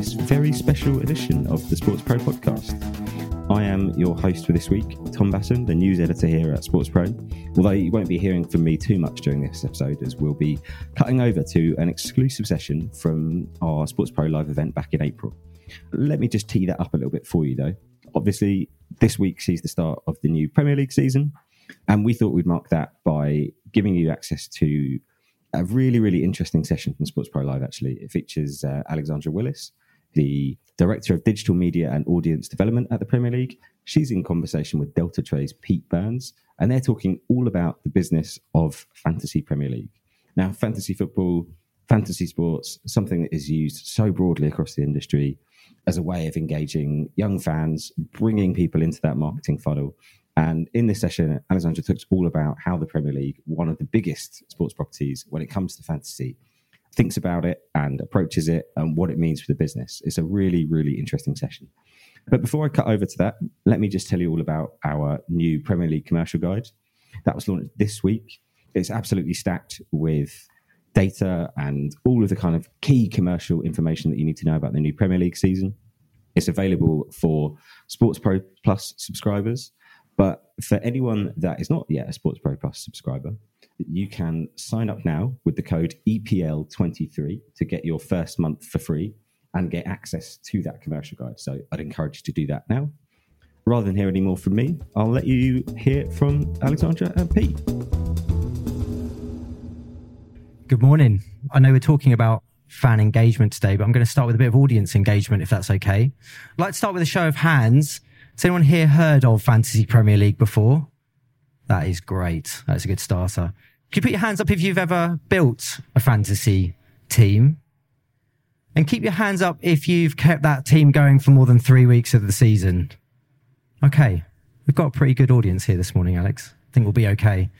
this very special edition of the Sports Pro podcast. I am your host for this week, Tom Bassam, the news editor here at Sports Pro. Although you won't be hearing from me too much during this episode, as we'll be cutting over to an exclusive session from our Sports Pro live event back in April. Let me just tee that up a little bit for you, though. Obviously, this week sees the start of the new Premier League season, and we thought we'd mark that by giving you access to a really, really interesting session from Sports Pro Live, actually. It features uh, Alexandra Willis, the Director of Digital Media and Audience Development at the Premier League. She's in conversation with Deltatre's Pete Burns, and they're talking all about the business of Fantasy Premier League. Now, fantasy football, fantasy sports, something that is used so broadly across the industry as a way of engaging young fans, bringing people into that marketing funnel. And in this session, Alexandra talks all about how the Premier League, one of the biggest sports properties when it comes to fantasy, thinks about it and approaches it and what it means for the business. It's a really, really interesting session. But before I cut over to that, let me just tell you all about our new Premier League commercial guide that was launched this week. It's absolutely stacked with data and all of the kind of key commercial information that you need to know about the new Premier League season. It's available for Sports Pro Plus subscribers, but for anyone that is not yet a Sports Pro Plus subscriber, you can sign up now with the code EPL23 to get your first month for free and get access to that commercial guide. So I'd encourage you to do that now. Rather than hear any more from me, I'll let you hear from Alexandra and Pete. Good morning. I know we're talking about fan engagement today, but I'm going to start with a bit of audience engagement, if that's okay. I'd like to start with a show of hands. Has anyone here heard of Fantasy Premier League before? That is great. That's a good starter. Can you put your hands up if you've ever built a fantasy team? And keep your hands up if you've kept that team going for more than three weeks of the season. Okay. We've got a pretty good audience here this morning, Alex. I think we'll be okay.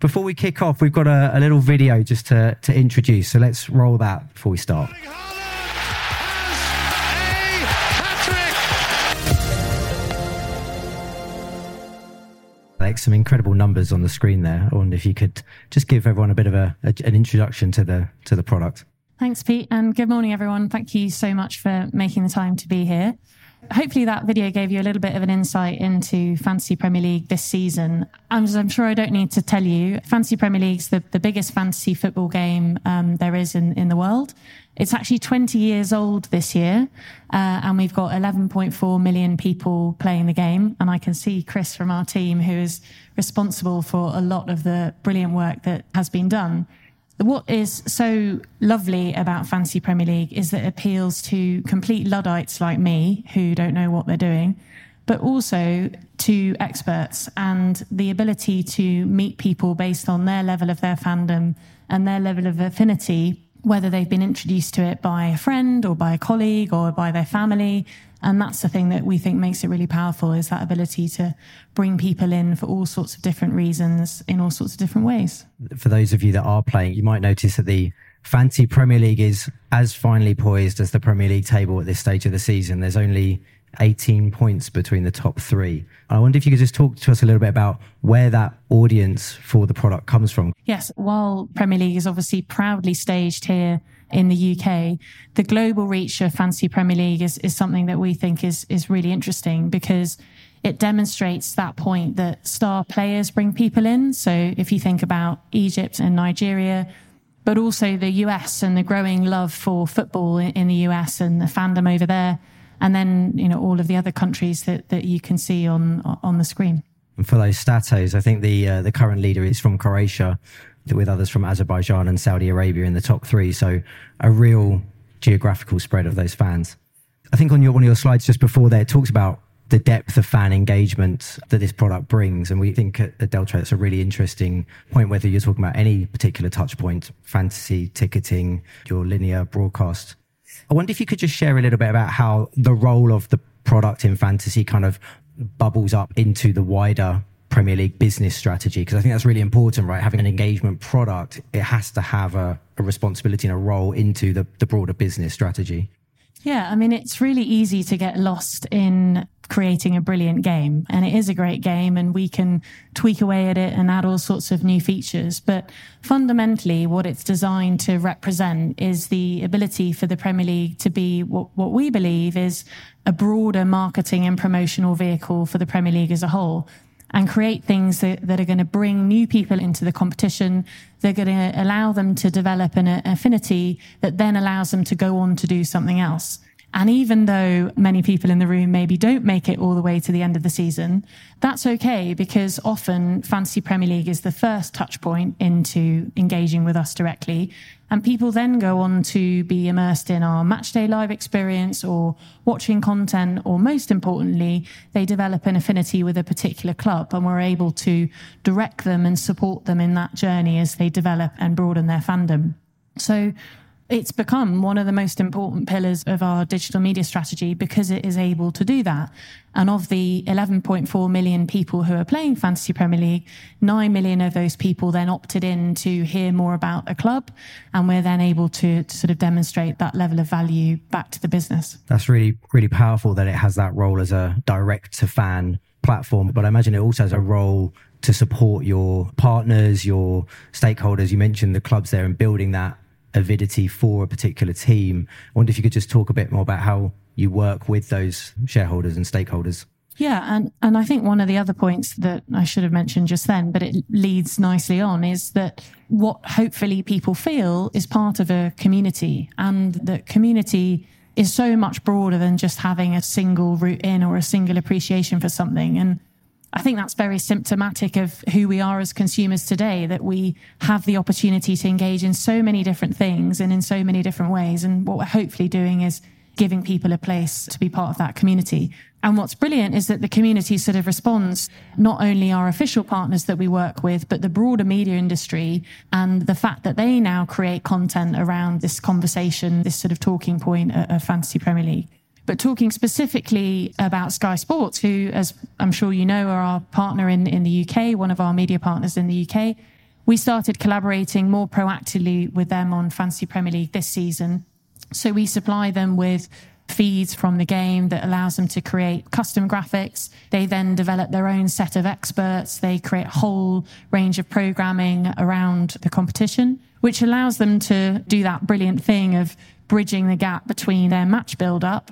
Before we kick off, we've got a, a little video just to, to introduce. So let's roll that before we start. Alex, some incredible numbers on the screen there. I wonder if you could just give everyone a bit of a, a, an introduction to the to the product. Thanks, Pete, and good morning, everyone. Thank you so much for making the time to be here. Hopefully, that video gave you a little bit of an insight into Fantasy Premier League this season. I'm, I'm sure I don't need to tell you, Fantasy Premier League's the, the biggest fantasy football game um, there is in, in the world. It's actually 20 years old this year, uh, and we've got 11.4 million people playing the game. And I can see Chris from our team, who is responsible for a lot of the brilliant work that has been done. What is so lovely about Fantasy Premier League is that it appeals to complete Luddites like me who don't know what they're doing, but also to experts and the ability to meet people based on their level of their fandom and their level of affinity, whether they've been introduced to it by a friend or by a colleague or by their family and that's the thing that we think makes it really powerful is that ability to bring people in for all sorts of different reasons in all sorts of different ways. For those of you that are playing, you might notice that the Fantasy Premier League is as finely poised as the Premier League table at this stage of the season. There's only 18 points between the top three. I wonder if you could just talk to us a little bit about where that audience for the product comes from. Yes, while Premier League is obviously proudly staged here in the UK, the global reach of Fantasy Premier League is, is something that we think is, is really interesting because it demonstrates that point that star players bring people in. So if you think about Egypt and Nigeria, but also the US and the growing love for football in the US and the fandom over there, and then you know all of the other countries that, that you can see on on the screen. And for those statos, I think the uh, the current leader is from Croatia, with others from Azerbaijan and Saudi Arabia in the top three. So a real geographical spread of those fans. I think on your one of your slides just before there, it talks about the depth of fan engagement that this product brings. And we think at, Delta that's a really interesting point, whether you're talking about any particular touch point, fantasy, ticketing, your linear broadcast. I wonder if you could just share a little bit about how the role of the product in fantasy kind of bubbles up into the wider Premier League business strategy? Because I think that's really important, right? Having an engagement product, it has to have a, a responsibility and a role into the, the broader business strategy. Yeah, I mean, it's really easy to get lost in creating a brilliant game. And it is a great game and we can tweak away at it and add all sorts of new features. But fundamentally, what it's designed to represent is the ability for the Premier League to be what, what we believe is a broader marketing and promotional vehicle for the Premier League as a whole and create things that, that, are going to bring new people into the competition. They're going to allow them to develop an uh, affinity that then allows them to go on to do something else. And even though many people in the room maybe don't make it all the way to the end of the season, that's okay because often Fantasy Premier League is the first touch point into engaging with us directly. And people then go on to be immersed in our matchday live experience or watching content, or most importantly, they develop an affinity with a particular club and we're able to direct them and support them in that journey as they develop and broaden their fandom. So it's become one of the most important pillars of our digital media strategy because it is able to do that. And of the 11.4 million people who are playing Fantasy Premier League, 9 million of those people then opted in to hear more about a club. And we're then able to, to sort of demonstrate that level of value back to the business. That's really, really powerful that it has that role as a direct to fan platform. But I imagine it also has a role to support your partners, your stakeholders. You mentioned the clubs there and building that avidity for a particular team. I wonder if you could just talk a bit more about how you work with those shareholders and stakeholders. Yeah, and, and I think one of the other points that I should have mentioned just then, but it leads nicely on, is that what hopefully people feel is part of a community, and that community is so much broader than just having a single route in or a single appreciation for something. And I think that's very symptomatic of who we are as consumers today, that we have the opportunity to engage in so many different things and in so many different ways. And what we're hopefully doing is giving people a place to be part of that community. And what's brilliant is that the community sort of responds not only our official partners that we work with, but the broader media industry and the fact that they now create content around this conversation, this sort of talking point of Fantasy Premier League. But talking specifically about Sky Sports, who, as I'm sure you know, are our partner in, in the UK, one of our media partners in the UK, we started collaborating more proactively with them on Fantasy Premier League this season. So we supply them with feeds from the game that allows them to create custom graphics. They then develop their own set of experts. They create a whole range of programming around the competition, which allows them to do that brilliant thing of bridging the gap between their match build up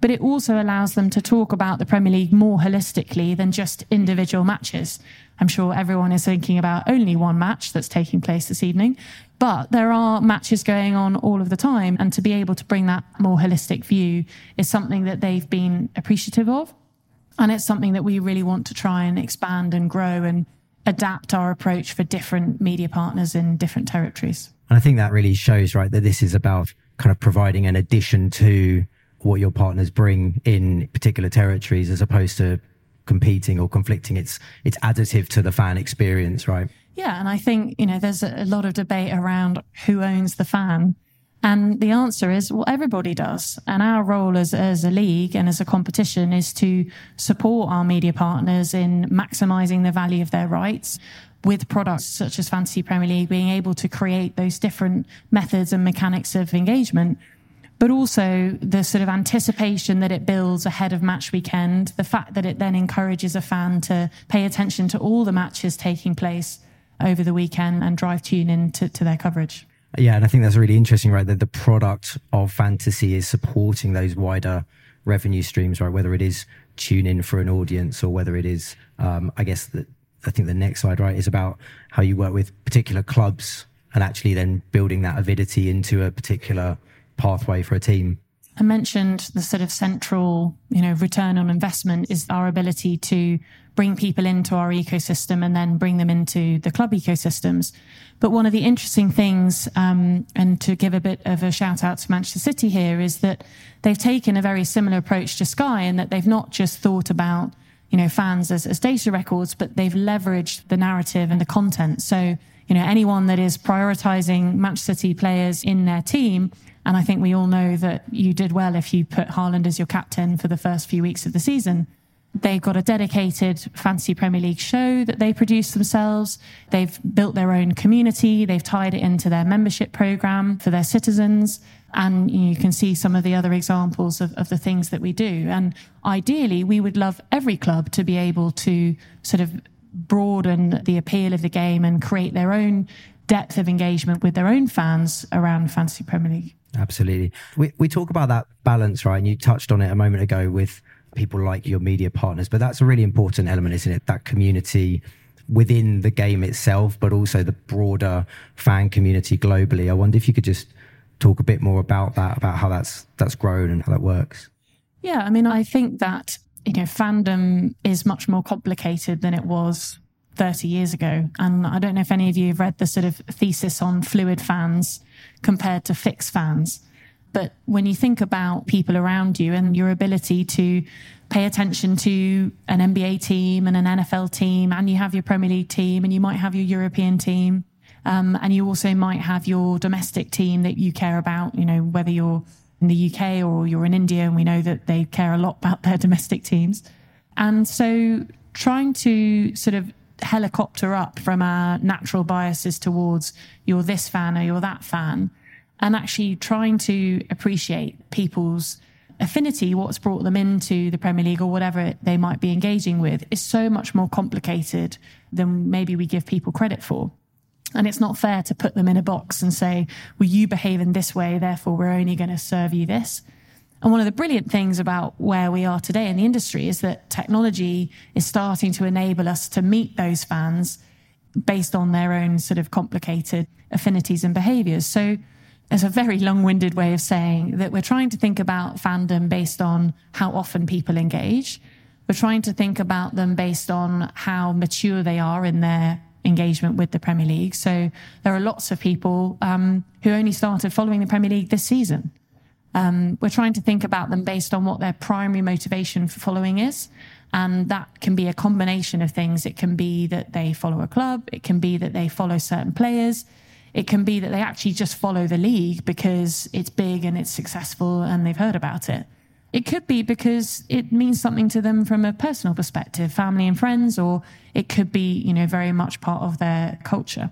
but it also allows them to talk about the Premier League more holistically than just individual matches. I'm sure everyone is thinking about only one match that's taking place this evening, but there are matches going on all of the time. And to be able to bring that more holistic view is something that they've been appreciative of. And it's something that we really want to try and expand and grow and adapt our approach for different media partners in different territories. And I think that really shows, right, that this is about kind of providing an addition to what your partners bring in particular territories as opposed to competing or conflicting. It's it's additive to the fan experience, right? Yeah, and I think you know there's a lot of debate around who owns the fan, and the answer is well, everybody does. And our role as as a league and as a competition is to support our media partners in maximising the value of their rights. With products such as Fantasy Premier League, being able to create those different methods and mechanics of engagement but also the sort of anticipation that it builds ahead of match weekend, the fact that it then encourages a fan to pay attention to all the matches taking place over the weekend and drive tune in to, to their coverage. Yeah, and I think that's really interesting, right? That the product of fantasy is supporting those wider revenue streams, right? Whether it is tune in for an audience or whether it is, um, I guess that I think the next slide, right, is about how you work with particular clubs and actually then building that avidity into a particular pathway for a team? I mentioned the sort of central, you know, return on investment is our ability to bring people into our ecosystem and then bring them into the club ecosystems. But one of the interesting things, um, and to give a bit of a shout out to Manchester City here, is that they've taken a very similar approach to Sky in that they've not just thought about, you know, fans as, as data records, but they've leveraged the narrative and the content. So, you know, anyone that is prioritizing Manchester City players in their team and I think we all know that you did well if you put Haaland as your captain for the first few weeks of the season. They've got a dedicated Fantasy Premier League show that they produce themselves. They've built their own community. They've tied it into their membership program for their citizens. And you can see some of the other examples of, of the things that we do. And ideally, we would love every club to be able to sort of broaden the appeal of the game and create their own depth of engagement with their own fans around Fantasy Premier League. Absolutely. We, we talk about that balance, right? And you touched on it a moment ago with people like your media partners, but that's a really important element, isn't it? That community within the game itself, but also the broader fan community globally. I wonder if you could just talk a bit more about that, about how that's that's grown and how that works. Yeah, I mean, I think that you know fandom is much more complicated than it was 30 years ago. And I don't know if any of you have read the sort of thesis on fluid fans compared to fixed fans. But when you think about people around you and your ability to pay attention to an NBA team and an NFL team, and you have your Premier League team, and you might have your European team, um, and you also might have your domestic team that you care about, you know, whether you're in the UK or you're in India, and we know that they care a lot about their domestic teams. And so trying to sort of helicopter up from our natural biases towards you're this fan or you're that fan and actually trying to appreciate people's affinity, what's brought them into the Premier League or whatever they might be engaging with, is so much more complicated than maybe we give people credit for. And it's not fair to put them in a box and say, well, you behave in this way, therefore we're only going to serve you this. And one of the brilliant things about where we are today in the industry is that technology is starting to enable us to meet those fans based on their own sort of complicated affinities and behaviors. So it's a very long winded way of saying that we're trying to think about fandom based on how often people engage. We're trying to think about them based on how mature they are in their engagement with the Premier League. So there are lots of people um, who only started following the Premier League this season. Um, we're trying to think about them based on what their primary motivation for following is. And that can be a combination of things. It can be that they follow a club. It can be that they follow certain players. It can be that they actually just follow the league because it's big and it's successful and they've heard about it. It could be because it means something to them from a personal perspective, family and friends, or it could be, you know, very much part of their culture.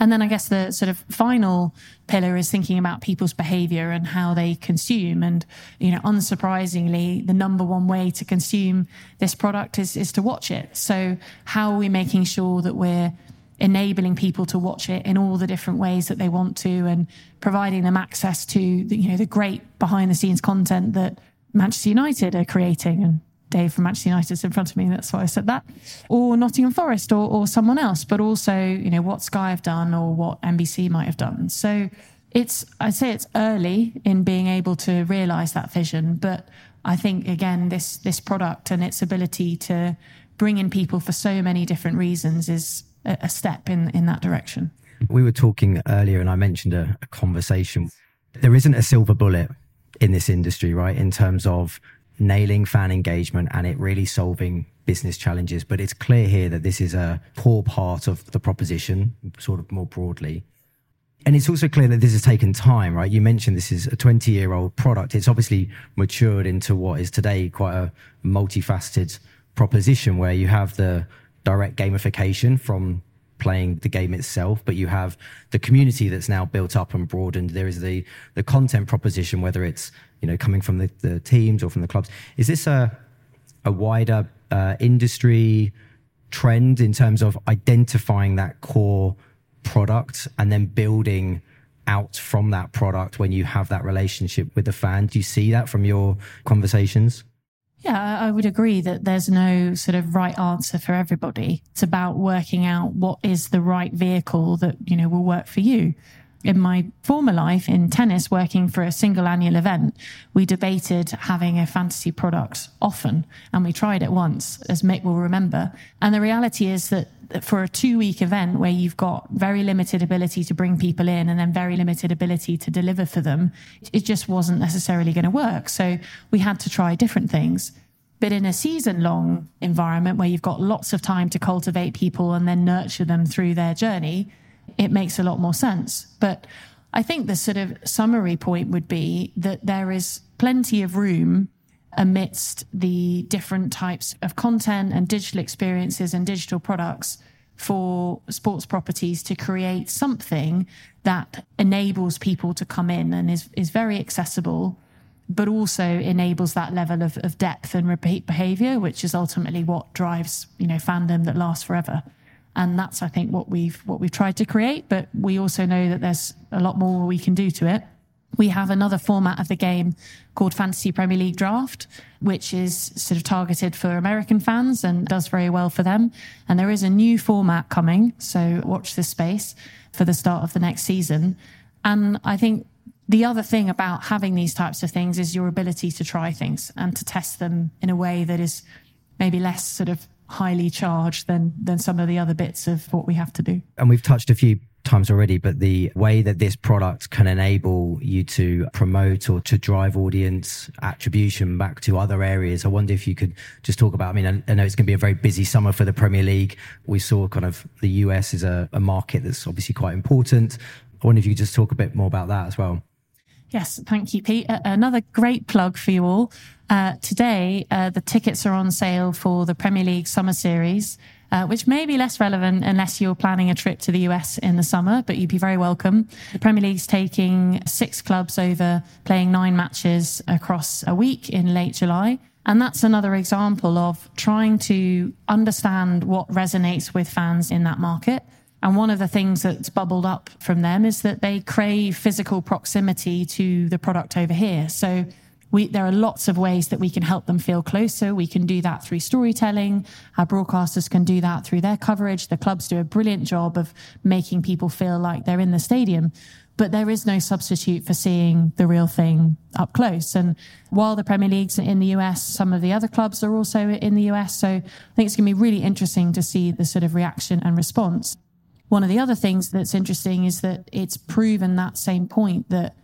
And then I guess the sort of final pillar is thinking about people's behavior and how they consume. And, you know, unsurprisingly, the number one way to consume this product is, is to watch it. So how are we making sure that we're enabling people to watch it in all the different ways that they want to and providing them access to the, you know, the great behind the scenes content that Manchester United are creating and Dave from Manchester United in front of me. That's why I said that. Or Nottingham Forest or, or someone else, but also, you know, what Sky have done or what NBC might have done. So it's, I'd say it's early in being able to realize that vision. But I think, again, this, this product and its ability to bring in people for so many different reasons is a, a step in, in that direction. We were talking earlier and I mentioned a, a conversation. There isn't a silver bullet in this industry, right? In terms of nailing fan engagement and it really solving business challenges. But it's clear here that this is a core part of the proposition, sort of more broadly. And it's also clear that this has taken time, right? You mentioned this is a 20 year old product. It's obviously matured into what is today quite a multifaceted proposition where you have the direct gamification from playing the game itself, but you have the community that's now built up and broadened. There is the the content proposition, whether it's you know coming from the, the teams or from the clubs. Is this a a wider uh, industry trend in terms of identifying that core product and then building out from that product when you have that relationship with the fan? Do you see that from your conversations? Yeah, I would agree that there's no sort of right answer for everybody. It's about working out what is the right vehicle that, you know, will work for you. In my former life in tennis, working for a single annual event, we debated having a fantasy product often and we tried it once, as Mick will remember. And the reality is that for a two week event where you've got very limited ability to bring people in and then very limited ability to deliver for them, it just wasn't necessarily going to work. So we had to try different things. But in a season long environment where you've got lots of time to cultivate people and then nurture them through their journey, it makes a lot more sense. But I think the sort of summary point would be that there is plenty of room amidst the different types of content and digital experiences and digital products for sports properties to create something that enables people to come in and is, is very accessible, but also enables that level of, of depth and repeat behavior, which is ultimately what drives, you know, fandom that lasts forever. And that's, I think, what we've, what we've tried to create. But we also know that there's a lot more we can do to it we have another format of the game called Fantasy Premier League Draft, which is sort of targeted for American fans and does very well for them. And there is a new format coming, so watch this space for the start of the next season. And I think the other thing about having these types of things is your ability to try things and to test them in a way that is maybe less sort of highly charged than than some of the other bits of what we have to do. And we've touched a few times already, but the way that this product can enable you to promote or to drive audience attribution back to other areas. I wonder if you could just talk about, I mean, I know it's going to be a very busy summer for the Premier League. We saw kind of the US is a, a market that's obviously quite important. I wonder if you could just talk a bit more about that as well. Yes, thank you, Pete. Uh, another great plug for you all. Uh, today, uh, the tickets are on sale for the Premier League Summer Series uh, which may be less relevant unless you're planning a trip to the US in the summer, but you'd be very welcome. The Premier League's taking six clubs over playing nine matches across a week in late July. And that's another example of trying to understand what resonates with fans in that market. And one of the things that's bubbled up from them is that they crave physical proximity to the product over here. So we, there are lots of ways that we can help them feel closer. We can do that through storytelling. Our broadcasters can do that through their coverage. The clubs do a brilliant job of making people feel like they're in the stadium. But there is no substitute for seeing the real thing up close. And while the Premier League's in the US, some of the other clubs are also in the US. So I think it's going to be really interesting to see the sort of reaction and response. One of the other things that's interesting is that it's proven that same point that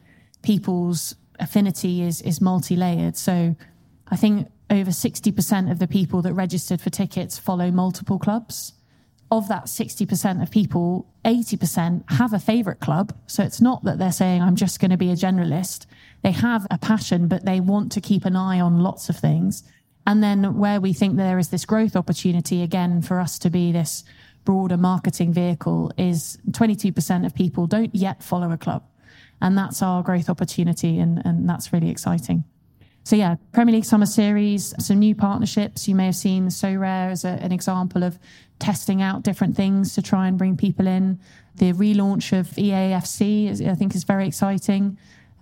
people's affinity is is multi-layered. So I think over 60% of the people that registered for tickets follow multiple clubs. Of that 60% of people, 80% have a favorite club. So it's not that they're saying, I'm just going to be a generalist. They have a passion, but they want to keep an eye on lots of things. And then where we think there is this growth opportunity, again, for us to be this broader marketing vehicle is 22% of people don't yet follow a club. And that's our growth opportunity. And, and that's really exciting. So yeah, Premier League Summer Series, some new partnerships. You may have seen Sorare as a, an example of testing out different things to try and bring people in. The relaunch of EAFC, is, I think, is very exciting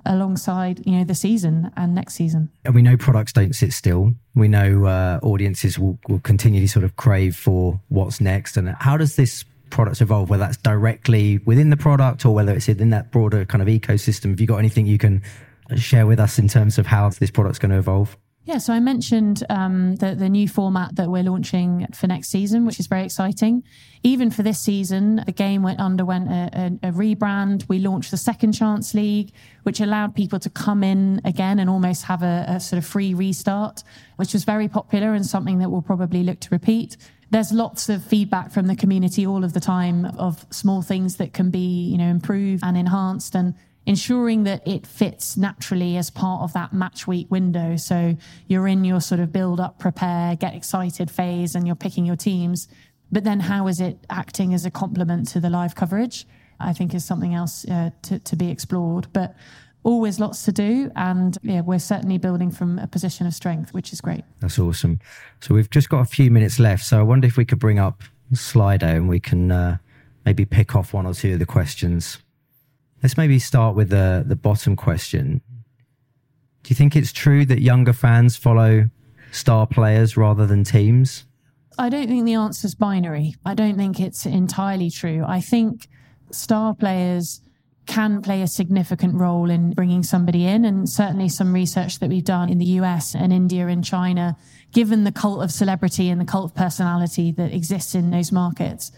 alongside you know the season and next season. And we know products don't sit still. We know uh, audiences will, will continually sort of crave for what's next. And how does this products evolve, whether that's directly within the product or whether it's in that broader kind of ecosystem. Have you got anything you can share with us in terms of how this product's going to evolve? Yeah, so I mentioned um, the, the new format that we're launching for next season, which is very exciting. Even for this season, the game went underwent a, a, a, rebrand. We launched the Second Chance League, which allowed people to come in again and almost have a, a sort of free restart, which was very popular and something that we'll probably look to repeat there's lots of feedback from the community all of the time of small things that can be, you know, improved and enhanced and ensuring that it fits naturally as part of that match week window. So you're in your sort of build up, prepare, get excited phase and you're picking your teams. But then how is it acting as a complement to the live coverage? I think is something else uh, to, to be explored. But always lots to do and yeah we're certainly building from a position of strength which is great that's awesome so we've just got a few minutes left so i wonder if we could bring up slido and we can uh, maybe pick off one or two of the questions let's maybe start with the the bottom question do you think it's true that younger fans follow star players rather than teams i don't think the answer is binary i don't think it's entirely true i think star players can play a significant role in bringing somebody in. And certainly some research that we've done in the US and India and China, given the cult of celebrity and the cult of personality that exists in those markets.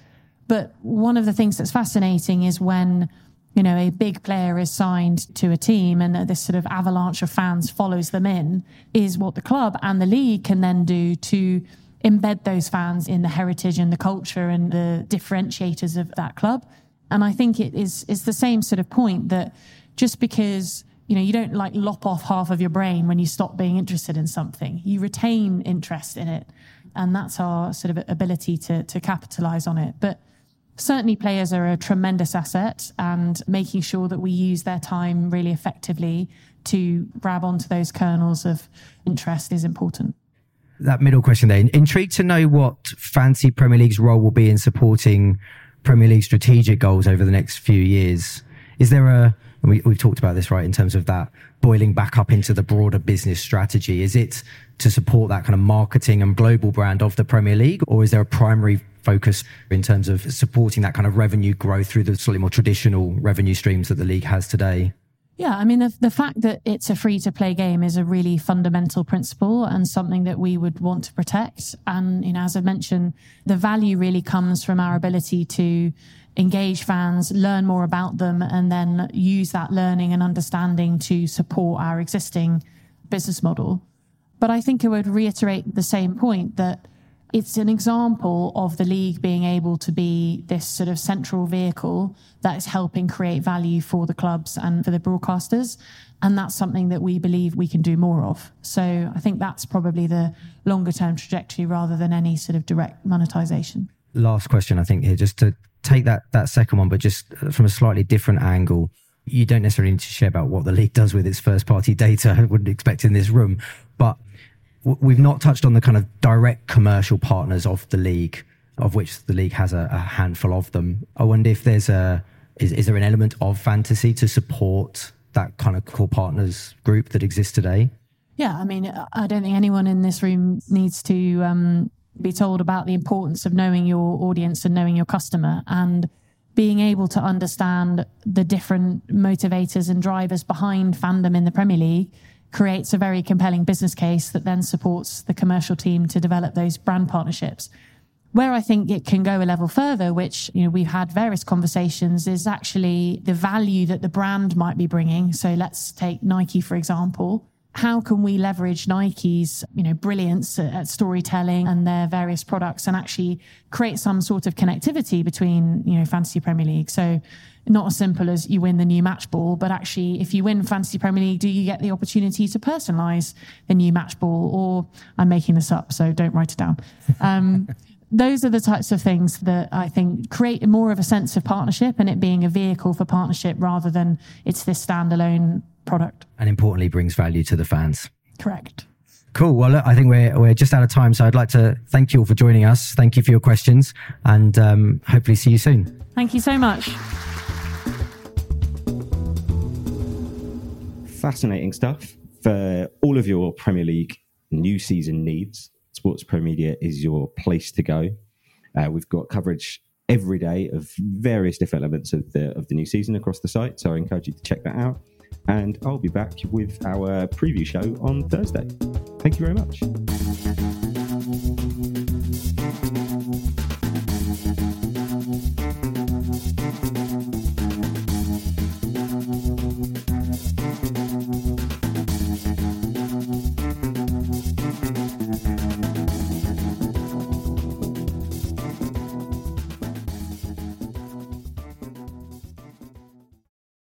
But one of the things that's fascinating is when, you know, a big player is signed to a team and this sort of avalanche of fans follows them in, is what the club and the league can then do to embed those fans in the heritage and the culture and the differentiators of that club and I think it is is the same sort of point that just because you know, you don't like lop off half of your brain when you stop being interested in something. You retain interest in it. And that's our sort of ability to, to capitalize on it. But certainly players are a tremendous asset and making sure that we use their time really effectively to grab onto those kernels of interest is important. That middle question there. Intrigued to know what Fantasy Premier League's role will be in supporting Premier League strategic goals over the next few years. Is there a, we, we've talked about this, right, in terms of that boiling back up into the broader business strategy. Is it to support that kind of marketing and global brand of the Premier League, or is there a primary focus in terms of supporting that kind of revenue growth through the slightly more traditional revenue streams that the league has today? Yeah, I mean, the, the fact that it's a free to play game is a really fundamental principle and something that we would want to protect. And, you know, as I mentioned, the value really comes from our ability to engage fans, learn more about them, and then use that learning and understanding to support our existing business model. But I think I would reiterate the same point that it's an example of the league being able to be this sort of central vehicle that is helping create value for the clubs and for the broadcasters. And that's something that we believe we can do more of. So I think that's probably the longer term trajectory rather than any sort of direct monetization. Last question, I think, here, just to take that, that second one, but just uh, from a slightly different angle. You don't necessarily need to share about what the league does with its first party data. I wouldn't expect in this room, but we've not touched on the kind of direct commercial partners of the league, of which the league has a, a handful of them. I wonder if there's a is, is there an element of fantasy to support that kind of core partners group that exists today? Yeah, I mean, I don't think anyone in this room needs to um, be told about the importance of knowing your audience and knowing your customer and being able to understand the different motivators and drivers behind fandom in the Premier League creates a very compelling business case that then supports the commercial team to develop those brand partnerships. Where I think it can go a level further, which you know we've had various conversations, is actually the value that the brand might be bringing. So let's take Nike for example. How can we leverage Nike's you know brilliance at storytelling and their various products and actually create some sort of connectivity between you know Fantasy Premier League? So not as simple as you win the new match ball, but actually, if you win Fantasy Premier League, do you get the opportunity to personalize the new match ball? Or I'm making this up, so don't write it down. Um, those are the types of things that I think create more of a sense of partnership and it being a vehicle for partnership rather than it's this standalone product. And importantly, brings value to the fans. Correct. Cool. Well, look, I think we're we're just out of time, so I'd like to thank you all for joining us. Thank you for your questions, and um, hopefully see you soon. Thank you so much. fascinating stuff for all of your Premier League new season needs. Sports Pro Media is your place to go. Uh, we've got coverage every day of various different elements of the of the new season across the site, so I encourage you to check that out. And I'll be back with our preview show on Thursday. Thank you very much.